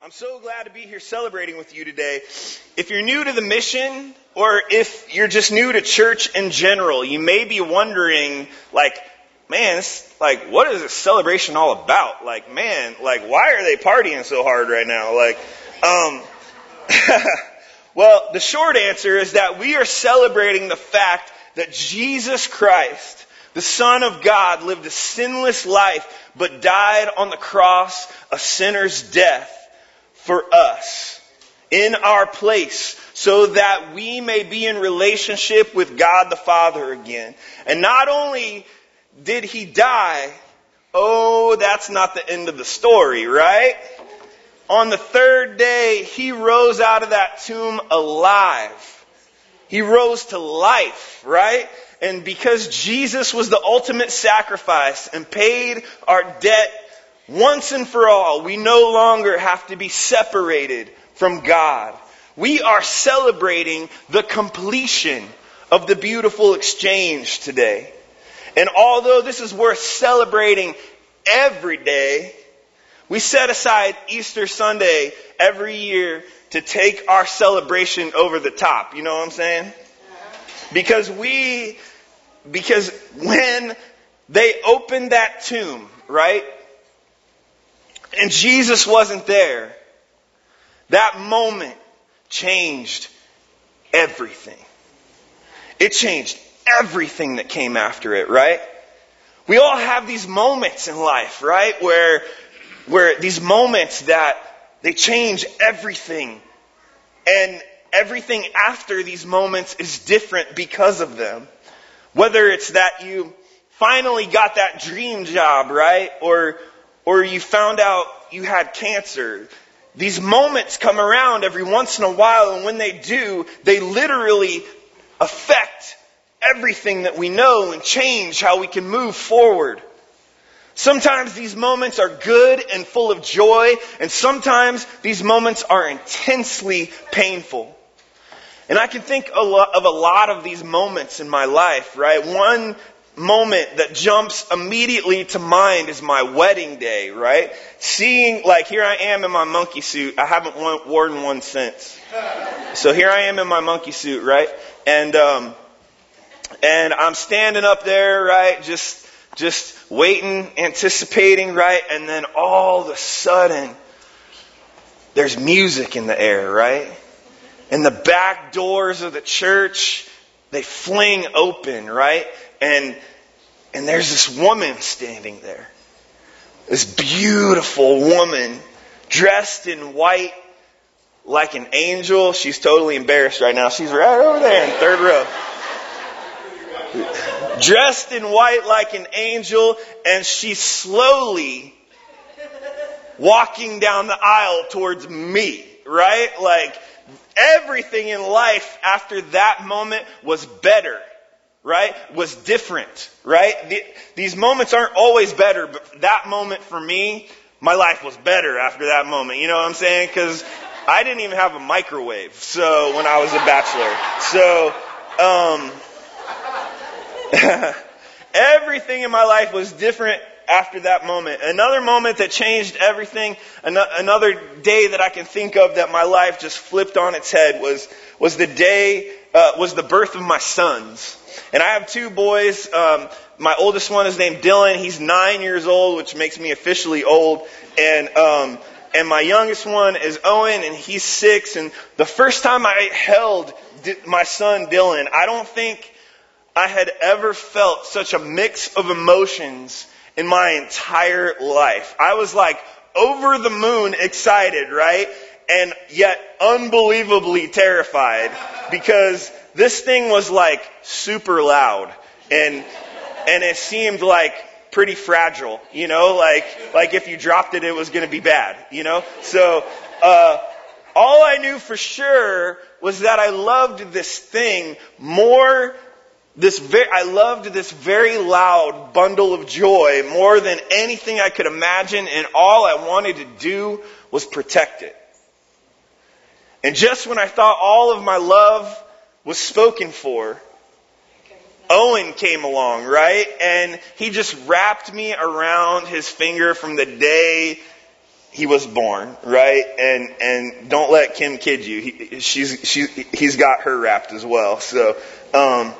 I'm so glad to be here celebrating with you today. If you're new to the mission, or if you're just new to church in general, you may be wondering, like, man, like, what is this celebration all about? Like, man, like, why are they partying so hard right now? Like, um, well, the short answer is that we are celebrating the fact that Jesus Christ, the Son of God, lived a sinless life, but died on the cross a sinner's death for us in our place so that we may be in relationship with God the Father again. And not only did he die, oh, that's not the end of the story, right? On the third day, he rose out of that tomb alive. He rose to life, right? And because Jesus was the ultimate sacrifice and paid our debt once and for all, we no longer have to be separated from God. We are celebrating the completion of the beautiful exchange today. And although this is worth celebrating every day, we set aside Easter Sunday every year to take our celebration over the top. You know what I'm saying? Because we, because when they opened that tomb, right? And Jesus wasn't there, that moment changed everything. It changed everything that came after it, right? We all have these moments in life, right? Where, where these moments that they change everything. And everything after these moments is different because of them. Whether it's that you finally got that dream job, right? Or, or you found out you had cancer. These moments come around every once in a while, and when they do, they literally affect everything that we know and change how we can move forward. Sometimes these moments are good and full of joy, and sometimes these moments are intensely painful. And I can think of a lot of these moments in my life, right? One moment that jumps immediately to mind is my wedding day, right? Seeing, like, here I am in my monkey suit. I haven't worn one since. So here I am in my monkey suit, right? And, um, and I'm standing up there, right? Just, just waiting, anticipating, right? And then all of a sudden, there's music in the air, right? And the back doors of the church, they fling open, right? And, and there's this woman standing there. This beautiful woman dressed in white like an angel. She's totally embarrassed right now. She's right over there in third row. dressed in white like an angel and she's slowly walking down the aisle towards me, right? Like everything in life after that moment was better right, was different, right? The, these moments aren't always better, but that moment for me, my life was better after that moment. You know what I'm saying? Because I didn't even have a microwave. So when I was a bachelor, so um, everything in my life was different after that moment. Another moment that changed everything, another day that I can think of that my life just flipped on its head was was the day uh, was the birth of my sons. And I have two boys. Um, my oldest one is named Dylan. He's nine years old, which makes me officially old. And um, and my youngest one is Owen, and he's six. And the first time I held my son Dylan, I don't think I had ever felt such a mix of emotions in my entire life. I was like over the moon excited, right? And yet unbelievably terrified because this thing was like super loud and, and it seemed like pretty fragile, you know, like, like if you dropped it, it was going to be bad, you know? So, uh, all I knew for sure was that I loved this thing more this very, I loved this very loud bundle of joy more than anything I could imagine, and all I wanted to do was protect it. And just when I thought all of my love was spoken for, Owen came along, right? And he just wrapped me around his finger from the day he was born, right? And and don't let Kim kid you. He, she's she he's got her wrapped as well. So um,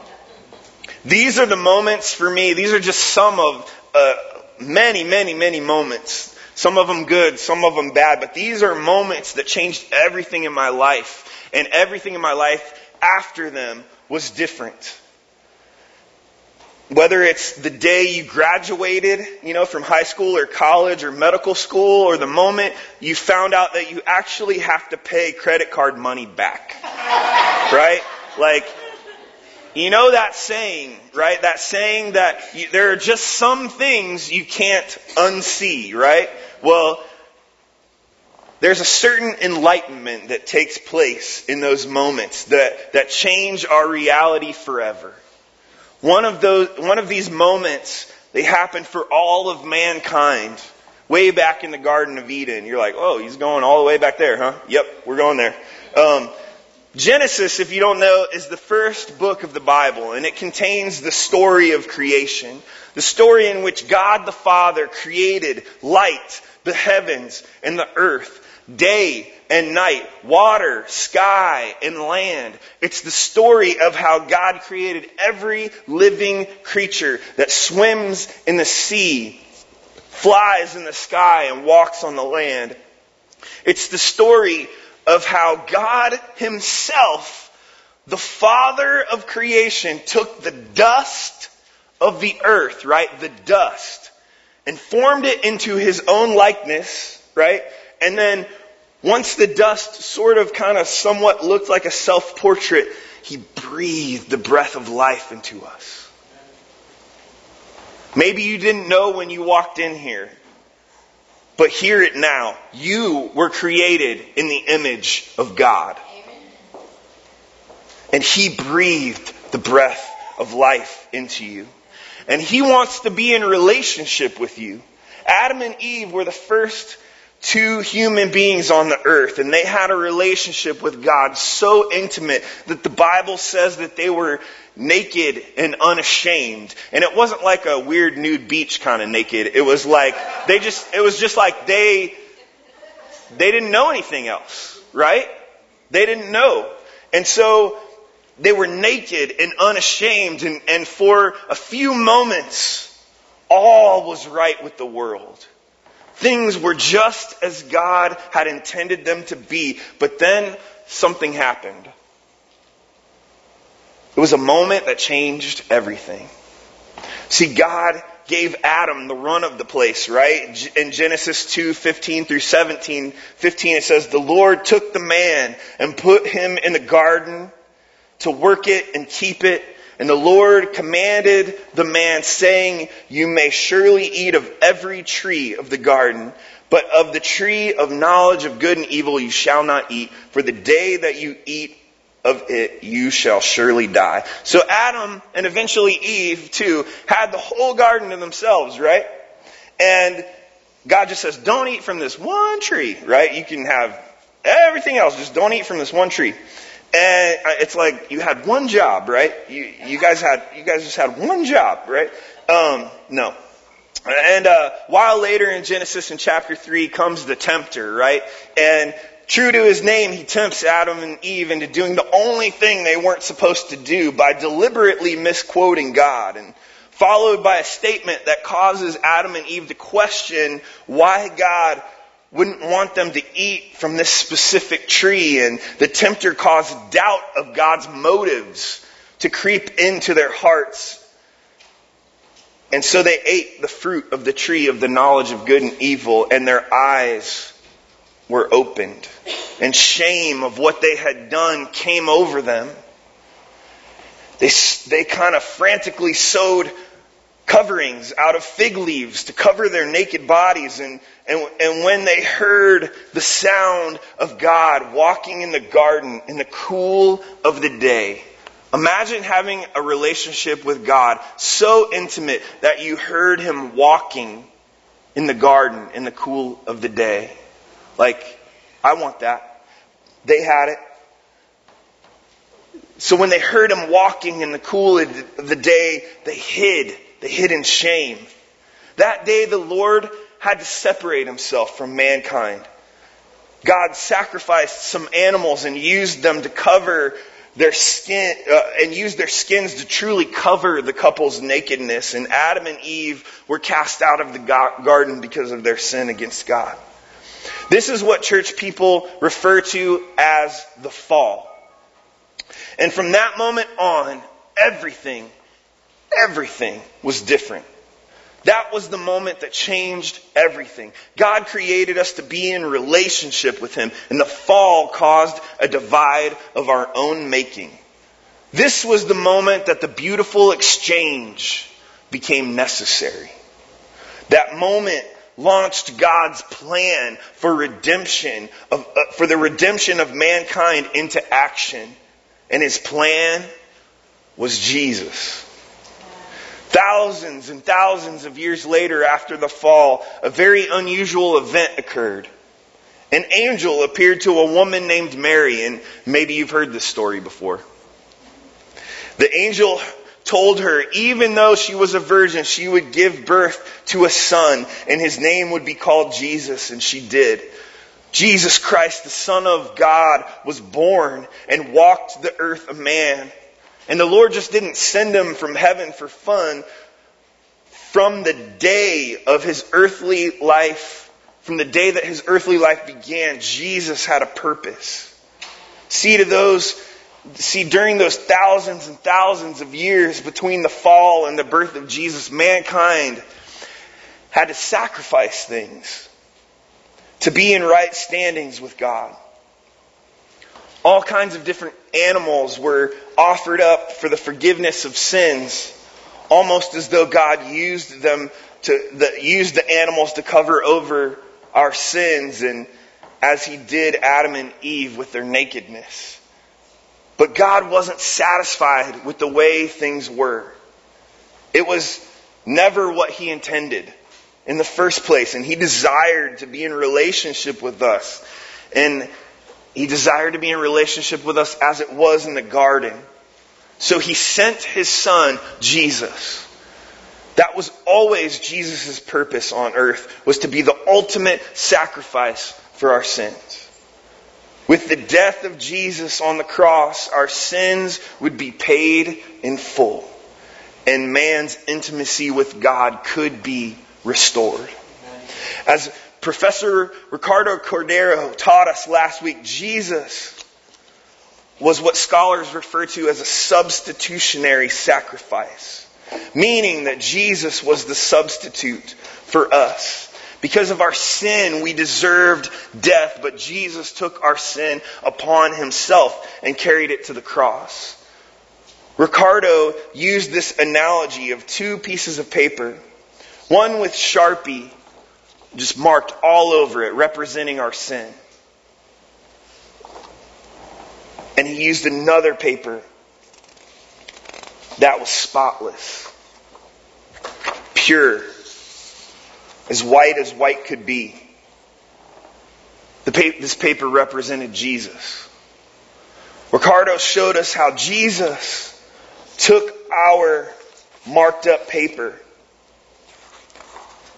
these are the moments for me. These are just some of uh, many, many, many moments. Some of them good, some of them bad, but these are moments that changed everything in my life. And everything in my life after them was different. Whether it's the day you graduated, you know, from high school or college or medical school, or the moment you found out that you actually have to pay credit card money back. right? Like, you know that saying, right? That saying that you, there are just some things you can't unsee, right? Well, there's a certain enlightenment that takes place in those moments that, that change our reality forever. One of those, one of these moments, they happen for all of mankind. Way back in the Garden of Eden. You're like, oh, he's going all the way back there, huh? Yep, we're going there. Um, Genesis, if you don't know, is the first book of the Bible, and it contains the story of creation. The story in which God the Father created light, the heavens, and the earth, day and night, water, sky, and land. It's the story of how God created every living creature that swims in the sea, flies in the sky, and walks on the land. It's the story of how God Himself, the Father of creation, took the dust of the earth, right? The dust, and formed it into His own likeness, right? And then once the dust sort of kind of somewhat looked like a self-portrait, He breathed the breath of life into us. Maybe you didn't know when you walked in here but hear it now. You were created in the image of God. And He breathed the breath of life into you. And He wants to be in relationship with you. Adam and Eve were the first two human beings on the earth, and they had a relationship with God so intimate that the Bible says that they were naked and unashamed. And it wasn't like a weird nude beach kind of naked. It was like, they just, it was just like they, they didn't know anything else, right? They didn't know. And so, they were naked and unashamed and, and for a few moments, all was right with the world. Things were just as God had intended them to be, but then something happened. It was a moment that changed everything. See, God gave Adam the run of the place, right? In Genesis 2, 15 through 17, 15 it says, The Lord took the man and put him in the garden to work it and keep it. And the Lord commanded the man saying, You may surely eat of every tree of the garden, but of the tree of knowledge of good and evil you shall not eat, for the day that you eat of it you shall surely die. So Adam and eventually Eve too had the whole garden to themselves, right? And God just says, don't eat from this one tree, right? You can have everything else, just don't eat from this one tree. And it's like you had one job, right? You, you guys had, you guys just had one job, right? Um, no. And uh, while later in Genesis in chapter 3 comes the tempter, right? And True to his name, he tempts Adam and Eve into doing the only thing they weren't supposed to do by deliberately misquoting God and followed by a statement that causes Adam and Eve to question why God wouldn't want them to eat from this specific tree and the tempter caused doubt of God's motives to creep into their hearts. And so they ate the fruit of the tree of the knowledge of good and evil and their eyes were opened and shame of what they had done came over them. They, they kind of frantically sewed coverings out of fig leaves to cover their naked bodies. And, and, and when they heard the sound of God walking in the garden in the cool of the day, imagine having a relationship with God so intimate that you heard Him walking in the garden in the cool of the day. Like, I want that. They had it. So when they heard him walking in the cool of the day, they hid. They hid in shame. That day the Lord had to separate himself from mankind. God sacrificed some animals and used them to cover their skin uh, and used their skins to truly cover the couple's nakedness. And Adam and Eve were cast out of the garden because of their sin against God. This is what church people refer to as the fall. And from that moment on, everything, everything was different. That was the moment that changed everything. God created us to be in relationship with Him, and the fall caused a divide of our own making. This was the moment that the beautiful exchange became necessary. That moment launched God's plan for redemption of, uh, for the redemption of mankind into action. And his plan was Jesus. Thousands and thousands of years later after the fall, a very unusual event occurred. An angel appeared to a woman named Mary, and maybe you've heard this story before. The angel told her, even though she was a virgin, she would give birth to a son, and his name would be called Jesus, and she did. Jesus Christ, the Son of God, was born and walked the earth a man. And the Lord just didn't send him from heaven for fun. From the day of his earthly life, from the day that his earthly life began, Jesus had a purpose. See to those, see during those thousands and thousands of years between the fall and the birth of Jesus, mankind had to sacrifice things to be in right standings with God. All kinds of different animals were offered up for the forgiveness of sins, almost as though God used them to the, the animals to cover over our sins, and as He did Adam and Eve with their nakedness. But God wasn't satisfied with the way things were. It was never what He intended in the first place, and He desired to be in relationship with us. And he desired to be in relationship with us as it was in the garden. So he sent his son, Jesus. That was always Jesus' purpose on earth, was to be the ultimate sacrifice for our sins. With the death of Jesus on the cross, our sins would be paid in full, and man's intimacy with God could be restored. As Professor Ricardo Cordero taught us last week, Jesus was what scholars refer to as a substitutionary sacrifice, meaning that Jesus was the substitute for us. Because of our sin, we deserved death, but Jesus took our sin upon himself and carried it to the cross. Ricardo used this analogy of two pieces of paper, one with Sharpie just marked all over it, representing our sin. And he used another paper that was spotless, pure, as white as white could be. This paper represented Jesus. Ricardo showed us how Jesus took our marked up paper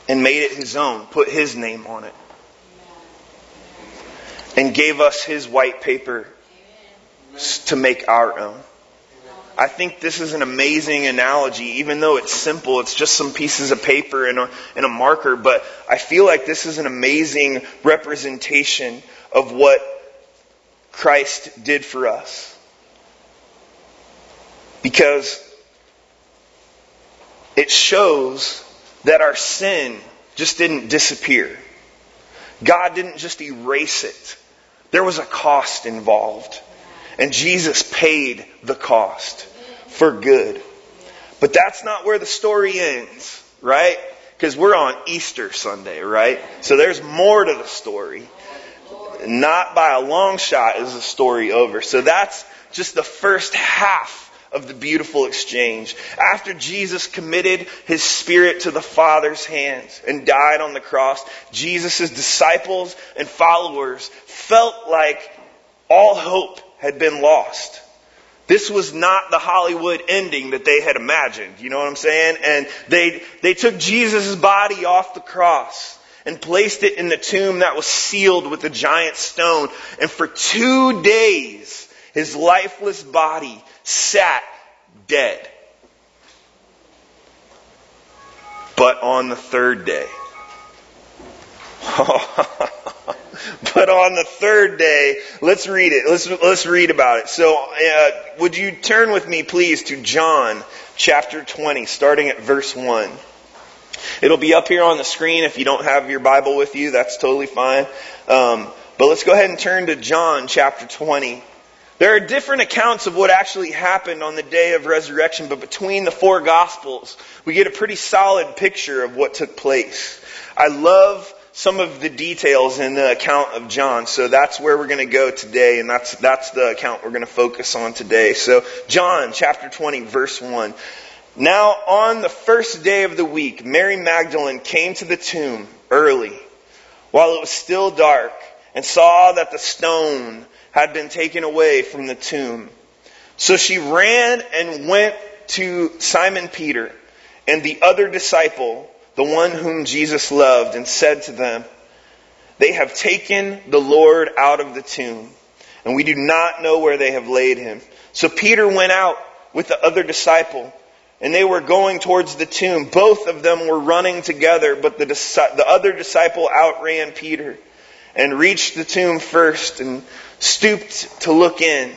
and made it his own, put his name on it, and gave us his white paper to make our own. I think this is an amazing analogy, even though it's simple. It's just some pieces of paper and a, and a marker, but I feel like this is an amazing representation of what Christ did for us. Because it shows that our sin just didn't disappear. God didn't just erase it. There was a cost involved. And Jesus paid the cost for good. But that's not where the story ends, right? Because we're on Easter Sunday, right? So there's more to the story. Not by a long shot is the story over. So that's just the first half of the beautiful exchange. After Jesus committed his spirit to the Father's hands and died on the cross, Jesus' disciples and followers felt like all hope had been lost. This was not the Hollywood ending that they had imagined. You know what I'm saying? And they, they took Jesus' body off the cross and placed it in the tomb that was sealed with a giant stone. And for two days, his lifeless body sat dead. But on the third day, oh, but on the third day, let's read it. Let's, let's read about it. So, uh, would you turn with me, please, to John chapter 20, starting at verse 1. It'll be up here on the screen if you don't have your Bible with you. That's totally fine. Um, but let's go ahead and turn to John chapter 20. There are different accounts of what actually happened on the day of resurrection, but between the four gospels, we get a pretty solid picture of what took place. I love some of the details in the account of John. So that's where we're going to go today, and that's, that's the account we're going to focus on today. So John chapter 20 verse 1. Now on the first day of the week, Mary Magdalene came to the tomb early, while it was still dark, and saw that the stone had been taken away from the tomb. So she ran and went to Simon Peter and the other disciple, the one whom Jesus loved, and said to them, They have taken the Lord out of the tomb, and we do not know where they have laid him. So Peter went out with the other disciple, and they were going towards the tomb. Both of them were running together, but the, the other disciple outran Peter and reached the tomb first and stooped to look in.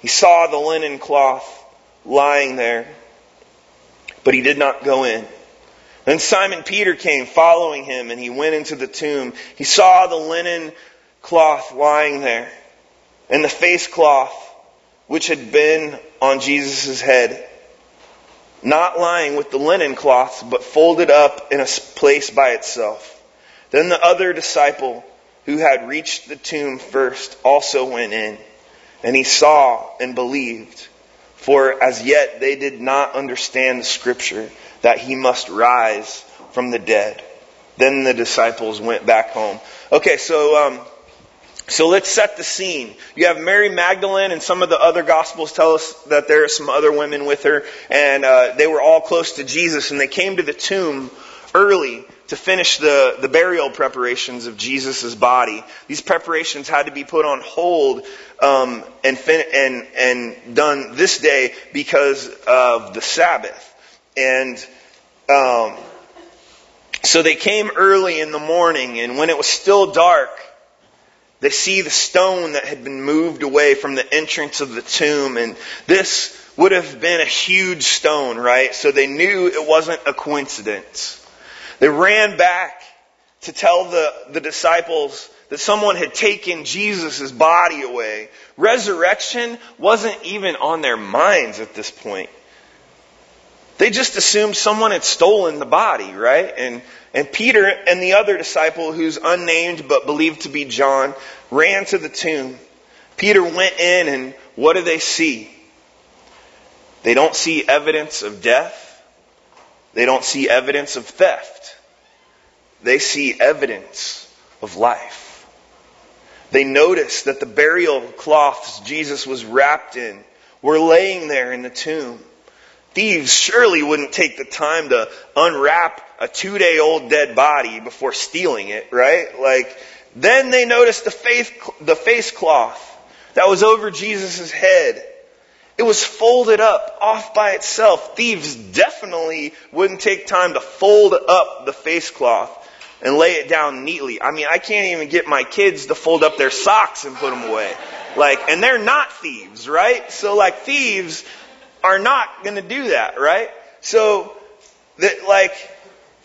He saw the linen cloth lying there, but he did not go in. Then Simon Peter came following him and he went into the tomb. He saw the linen cloth lying there and the face cloth which had been on Jesus' head, not lying with the linen cloths, but folded up in a place by itself. Then the other disciple who had reached the tomb first also went in, and he saw and believed. For as yet they did not understand the scripture that he must rise from the dead. Then the disciples went back home. Okay, so um, so let's set the scene. You have Mary Magdalene, and some of the other gospels tell us that there are some other women with her, and uh, they were all close to Jesus, and they came to the tomb early to finish the, the burial preparations of Jesus' body. These preparations had to be put on hold um, and, fin- and, and done this day because of the Sabbath. And um, so they came early in the morning, and when it was still dark, they see the stone that had been moved away from the entrance of the tomb, and this would have been a huge stone, right? So they knew it wasn't a coincidence. They ran back to tell the, the disciples that someone had taken Jesus' body away. Resurrection wasn't even on their minds at this point. They just assumed someone had stolen the body, right? And, and Peter and the other disciple, who's unnamed but believed to be John, ran to the tomb. Peter went in and what do they see? They don't see evidence of death. They don't see evidence of theft. They see evidence of life. They notice that the burial cloths Jesus was wrapped in were laying there in the tomb. Thieves surely wouldn't take the time to unwrap a two day old dead body before stealing it, right? Like, then they noticed the face, the face cloth that was over Jesus' head. It was folded up off by itself. Thieves definitely wouldn't take time to fold up the face cloth and lay it down neatly. I mean, I can't even get my kids to fold up their socks and put them away. Like, and they're not thieves, right? So like thieves are not going to do that, right? So that like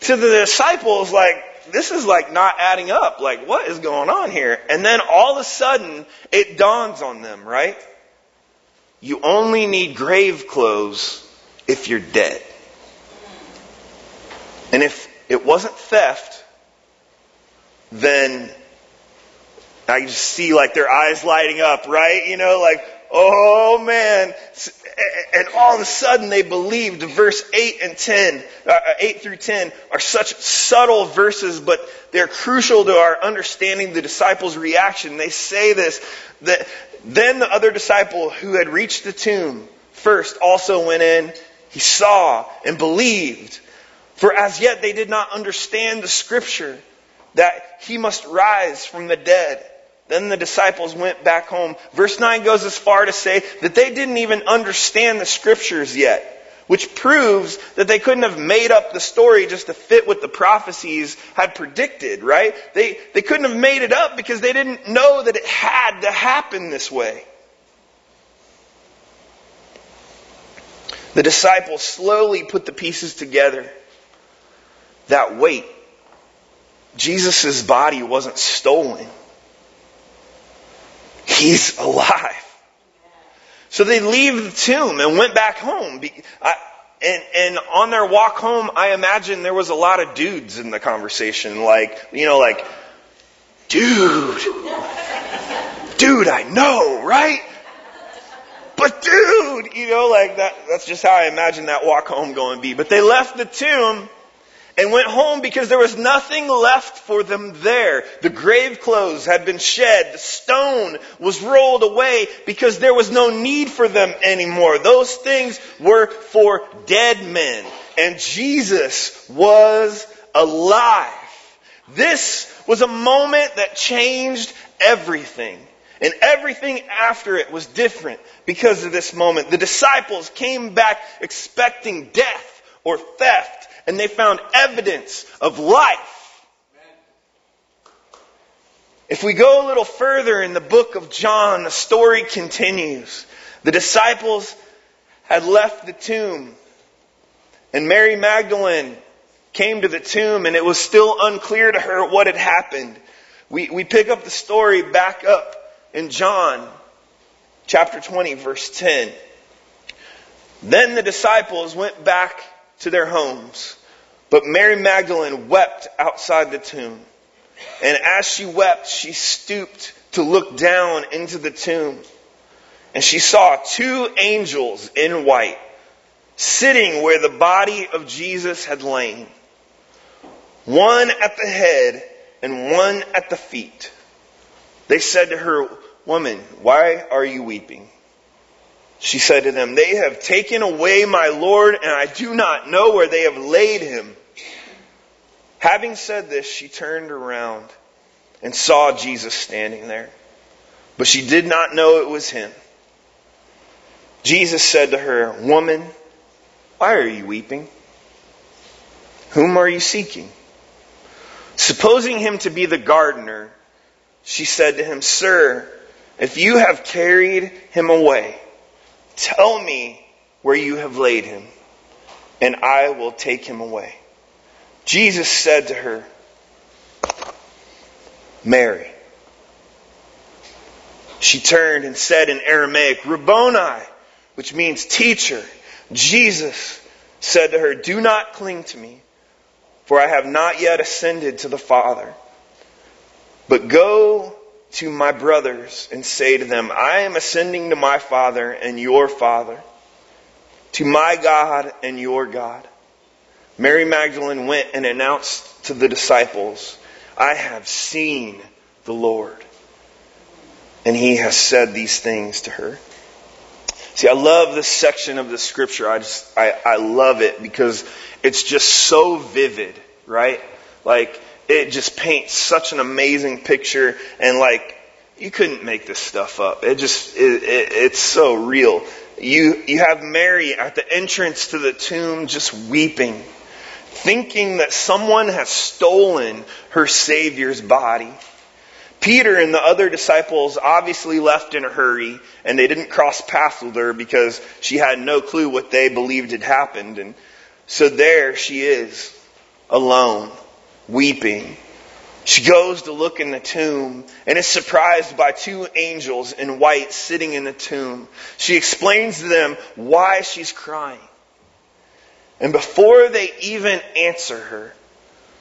to the disciples, like this is like not adding up. Like what is going on here? And then all of a sudden it dawns on them, right? You only need grave clothes if you're dead. And if it wasn't theft, then I just see like their eyes lighting up, right? You know, like, oh man, and all of a sudden they believed. Verse 8 and 10, uh, 8 through 10 are such subtle verses, but they're crucial to our understanding the disciples' reaction. They say this, that then the other disciple who had reached the tomb first also went in. He saw and believed. For as yet they did not understand the scripture that he must rise from the dead. Then the disciples went back home. Verse 9 goes as far to say that they didn't even understand the scriptures yet, which proves that they couldn't have made up the story just to fit what the prophecies had predicted, right? They, they couldn't have made it up because they didn't know that it had to happen this way. The disciples slowly put the pieces together. That wait, Jesus' body wasn't stolen. He's alive. So they leave the tomb and went back home. And, and on their walk home, I imagine there was a lot of dudes in the conversation. Like, you know, like, dude, dude, I know, right? But dude, you know, like that, that's just how I imagine that walk home going to be. But they left the tomb and went home because there was nothing left for them there. The grave clothes had been shed. The stone was rolled away because there was no need for them anymore. Those things were for dead men. And Jesus was alive. This was a moment that changed everything. And everything after it was different because of this moment. The disciples came back expecting death or theft and they found evidence of life. If we go a little further in the book of John, the story continues. The disciples had left the tomb, and Mary Magdalene came to the tomb, and it was still unclear to her what had happened. We, we pick up the story back up in John chapter 20, verse 10. Then the disciples went back to their homes. But Mary Magdalene wept outside the tomb. And as she wept, she stooped to look down into the tomb. And she saw two angels in white sitting where the body of Jesus had lain. One at the head and one at the feet. They said to her, Woman, why are you weeping? She said to them, They have taken away my Lord, and I do not know where they have laid him. Having said this, she turned around and saw Jesus standing there, but she did not know it was him. Jesus said to her, Woman, why are you weeping? Whom are you seeking? Supposing him to be the gardener, she said to him, Sir, if you have carried him away, Tell me where you have laid him, and I will take him away. Jesus said to her, Mary. She turned and said in Aramaic, Rabboni, which means teacher. Jesus said to her, Do not cling to me, for I have not yet ascended to the Father. But go to my brothers and say to them, I am ascending to my Father and your Father, to my God and your God. Mary Magdalene went and announced to the disciples, I have seen the Lord. And he has said these things to her. See, I love this section of the scripture. I just, I, I love it because it's just so vivid, right? Like, it just paints such an amazing picture and like you couldn't make this stuff up. It just it, it, it's so real. You you have Mary at the entrance to the tomb just weeping, thinking that someone has stolen her savior's body. Peter and the other disciples obviously left in a hurry and they didn't cross paths with her because she had no clue what they believed had happened and so there she is alone weeping. She goes to look in the tomb and is surprised by two angels in white sitting in the tomb. She explains to them why she's crying. And before they even answer her,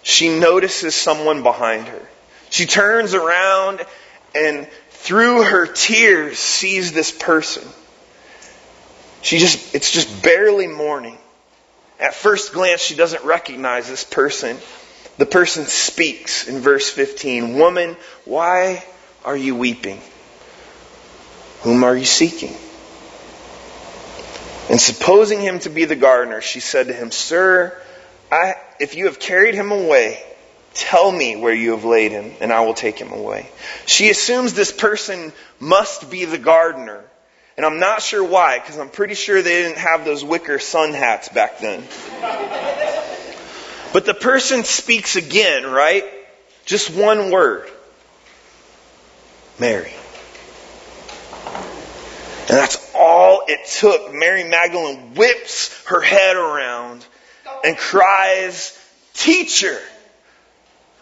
she notices someone behind her. She turns around and through her tears sees this person. She just, it's just barely morning. At first glance, she doesn't recognize this person the person speaks in verse 15 Woman, why are you weeping? Whom are you seeking? And supposing him to be the gardener, she said to him, Sir, I, if you have carried him away, tell me where you have laid him, and I will take him away. She assumes this person must be the gardener. And I'm not sure why, because I'm pretty sure they didn't have those wicker sun hats back then. But the person speaks again, right? Just one word. Mary. And that's all it took. Mary Magdalene whips her head around and cries, Teacher!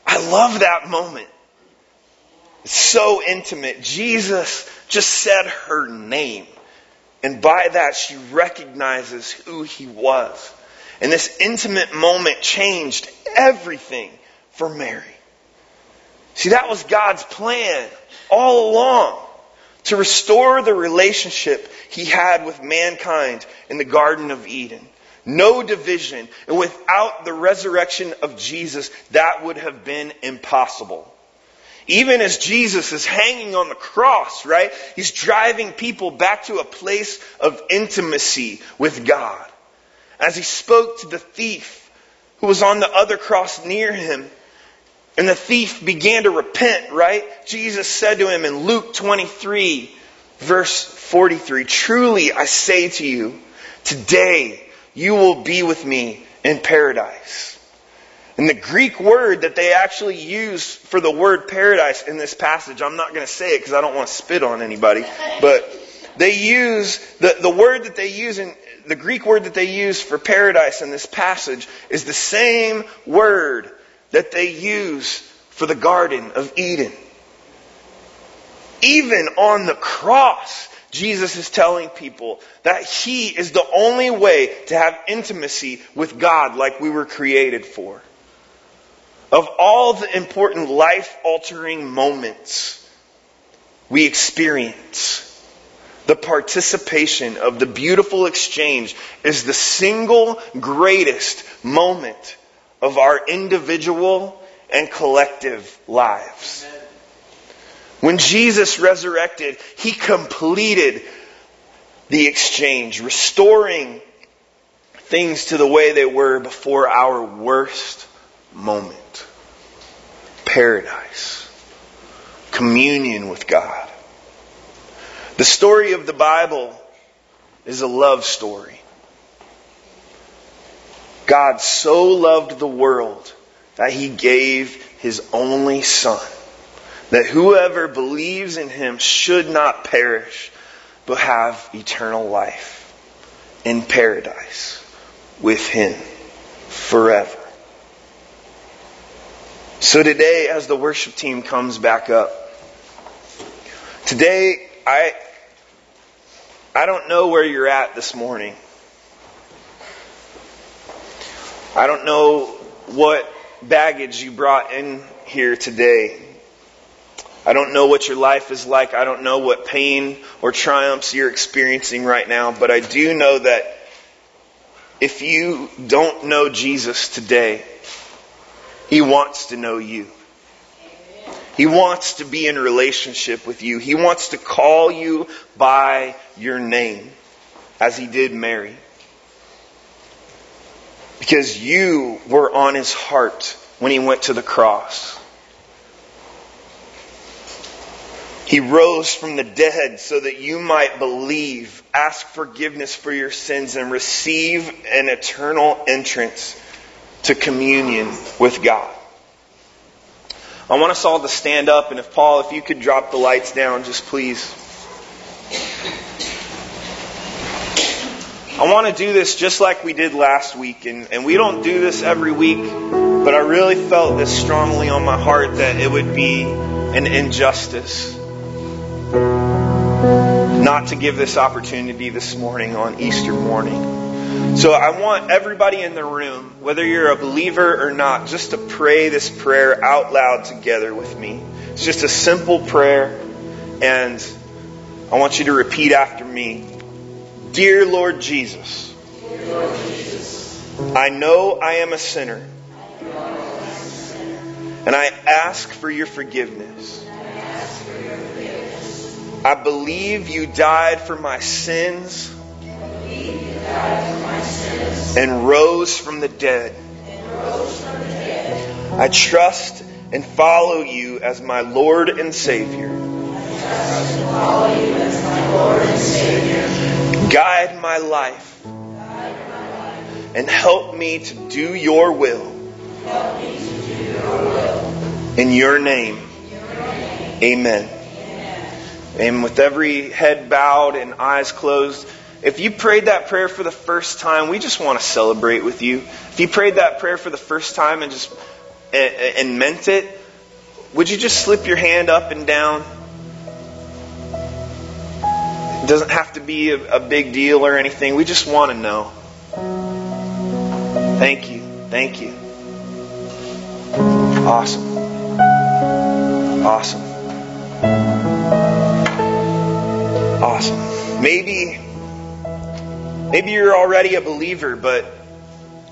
I love that moment. It's so intimate. Jesus just said her name. And by that, she recognizes who he was. And this intimate moment changed everything for Mary. See, that was God's plan all along to restore the relationship he had with mankind in the Garden of Eden. No division. And without the resurrection of Jesus, that would have been impossible. Even as Jesus is hanging on the cross, right? He's driving people back to a place of intimacy with God. As he spoke to the thief who was on the other cross near him, and the thief began to repent, right? Jesus said to him in Luke 23, verse 43, Truly I say to you, today you will be with me in paradise. And the Greek word that they actually use for the word paradise in this passage, I'm not going to say it because I don't want to spit on anybody, but they use, the, the word that they use in, the Greek word that they use for paradise in this passage is the same word that they use for the Garden of Eden. Even on the cross, Jesus is telling people that He is the only way to have intimacy with God like we were created for. Of all the important life altering moments we experience, the participation of the beautiful exchange is the single greatest moment of our individual and collective lives. When Jesus resurrected, He completed the exchange, restoring things to the way they were before our worst moment. Paradise. Communion with God. The story of the Bible is a love story. God so loved the world that he gave his only son, that whoever believes in him should not perish, but have eternal life in paradise with him forever. So today, as the worship team comes back up, today I I don't know where you're at this morning. I don't know what baggage you brought in here today. I don't know what your life is like. I don't know what pain or triumphs you're experiencing right now, but I do know that if you don't know Jesus today, He wants to know you. He wants to be in relationship with you. He wants to call you by your name, as He did Mary because you were on his heart when he went to the cross. He rose from the dead so that you might believe, ask forgiveness for your sins, and receive an eternal entrance to communion with God. I want us all to stand up, and if Paul, if you could drop the lights down, just please. I want to do this just like we did last week, and, and we don't do this every week, but I really felt this strongly on my heart that it would be an injustice not to give this opportunity this morning on Easter morning. So I want everybody in the room, whether you're a believer or not, just to pray this prayer out loud together with me. It's just a simple prayer, and I want you to repeat after me. Dear Lord Jesus, I know I am a sinner, and I ask for your forgiveness. I believe you died for my sins and rose from the dead. I trust and follow you as my Lord and Savior. Guide my life and help me to do your will. In your name. Amen. And with every head bowed and eyes closed, if you prayed that prayer for the first time, we just want to celebrate with you. If you prayed that prayer for the first time and just and meant it, would you just slip your hand up and down? It doesn't have to be a, a big deal or anything. We just want to know. Thank you. Thank you. Awesome. Awesome. Awesome. Maybe maybe you're already a believer, but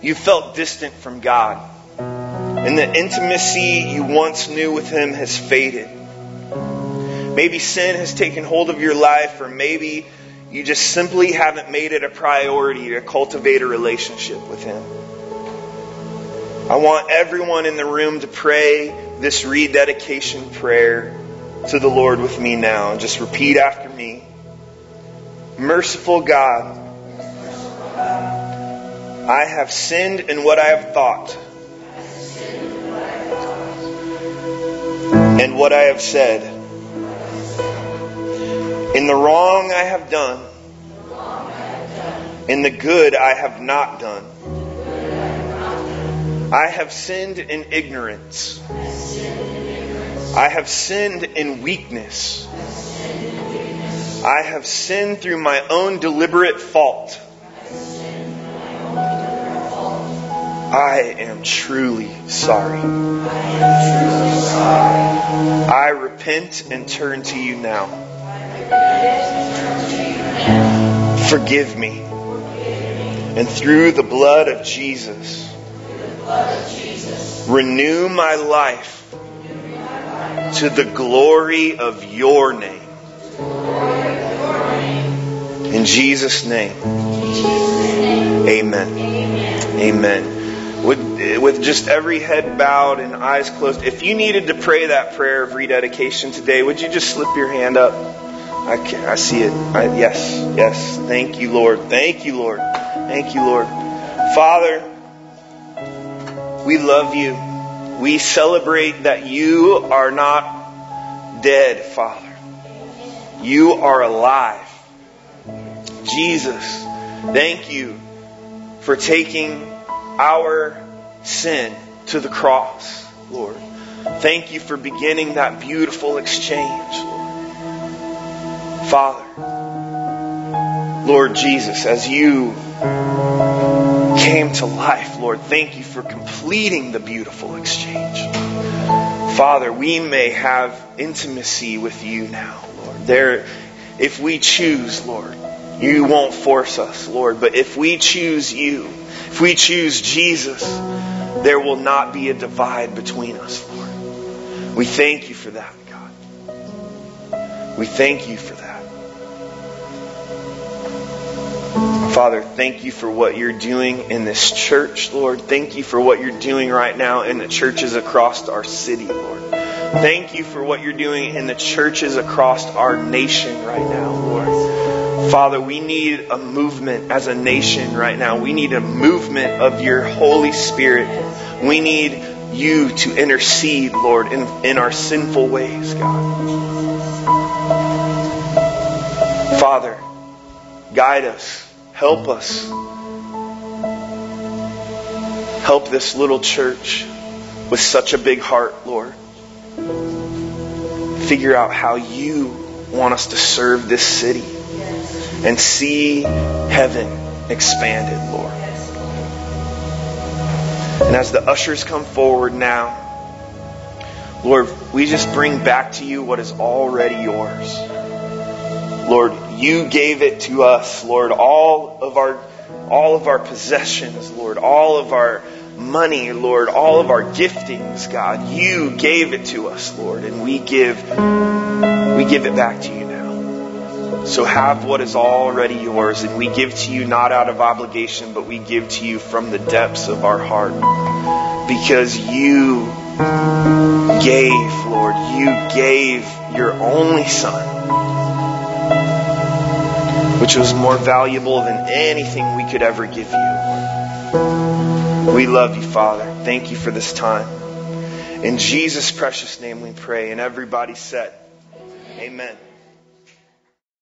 you felt distant from God. And the intimacy you once knew with Him has faded. Maybe sin has taken hold of your life, or maybe you just simply haven't made it a priority to cultivate a relationship with Him. I want everyone in the room to pray this rededication prayer to the Lord with me now. And just repeat after me. Merciful God, I have sinned in what I have thought and what I have said. In the wrong I have done, in the good I have not done. I have sinned in ignorance. I have sinned in weakness. I have sinned through my own deliberate fault. I am truly sorry. I repent and turn to you now. Forgive me. And through the blood of Jesus, Renew my life to the glory of your name. In Jesus' name. Amen. Amen. With, Uh, with just every head bowed and eyes closed, if you needed to pray that prayer of rededication today, would you just slip your hand up? I, can, I see it. I, yes, yes. Thank you, Lord. Thank you, Lord. Thank you, Lord. Father, we love you. We celebrate that you are not dead, Father. You are alive. Jesus, thank you for taking our sin to the cross, Lord. Thank you for beginning that beautiful exchange, Lord. Father, Lord Jesus, as you came to life, Lord, thank you for completing the beautiful exchange. Father, we may have intimacy with you now, Lord. There, if we choose, Lord, you won't force us, Lord, but if we choose you, if we choose Jesus, there will not be a divide between us, Lord. We thank you for that, God. We thank you for that. Father, thank you for what you're doing in this church, Lord. Thank you for what you're doing right now in the churches across our city, Lord. Thank you for what you're doing in the churches across our nation right now, Lord. Father, we need a movement as a nation right now. We need a movement of your Holy Spirit. We need you to intercede, Lord, in, in our sinful ways, God. Father, guide us Help us. Help this little church with such a big heart, Lord. Figure out how you want us to serve this city and see heaven expanded, Lord. And as the ushers come forward now, Lord, we just bring back to you what is already yours. Lord, you gave it to us, Lord, all of our all of our possessions, Lord, all of our money, Lord, all of our giftings, God, you gave it to us, Lord, and we give we give it back to you. So have what is already yours, and we give to you not out of obligation, but we give to you from the depths of our heart. Because you gave, Lord, you gave your only Son, which was more valuable than anything we could ever give you. We love you, Father. Thank you for this time. In Jesus' precious name we pray. And everybody said, Amen.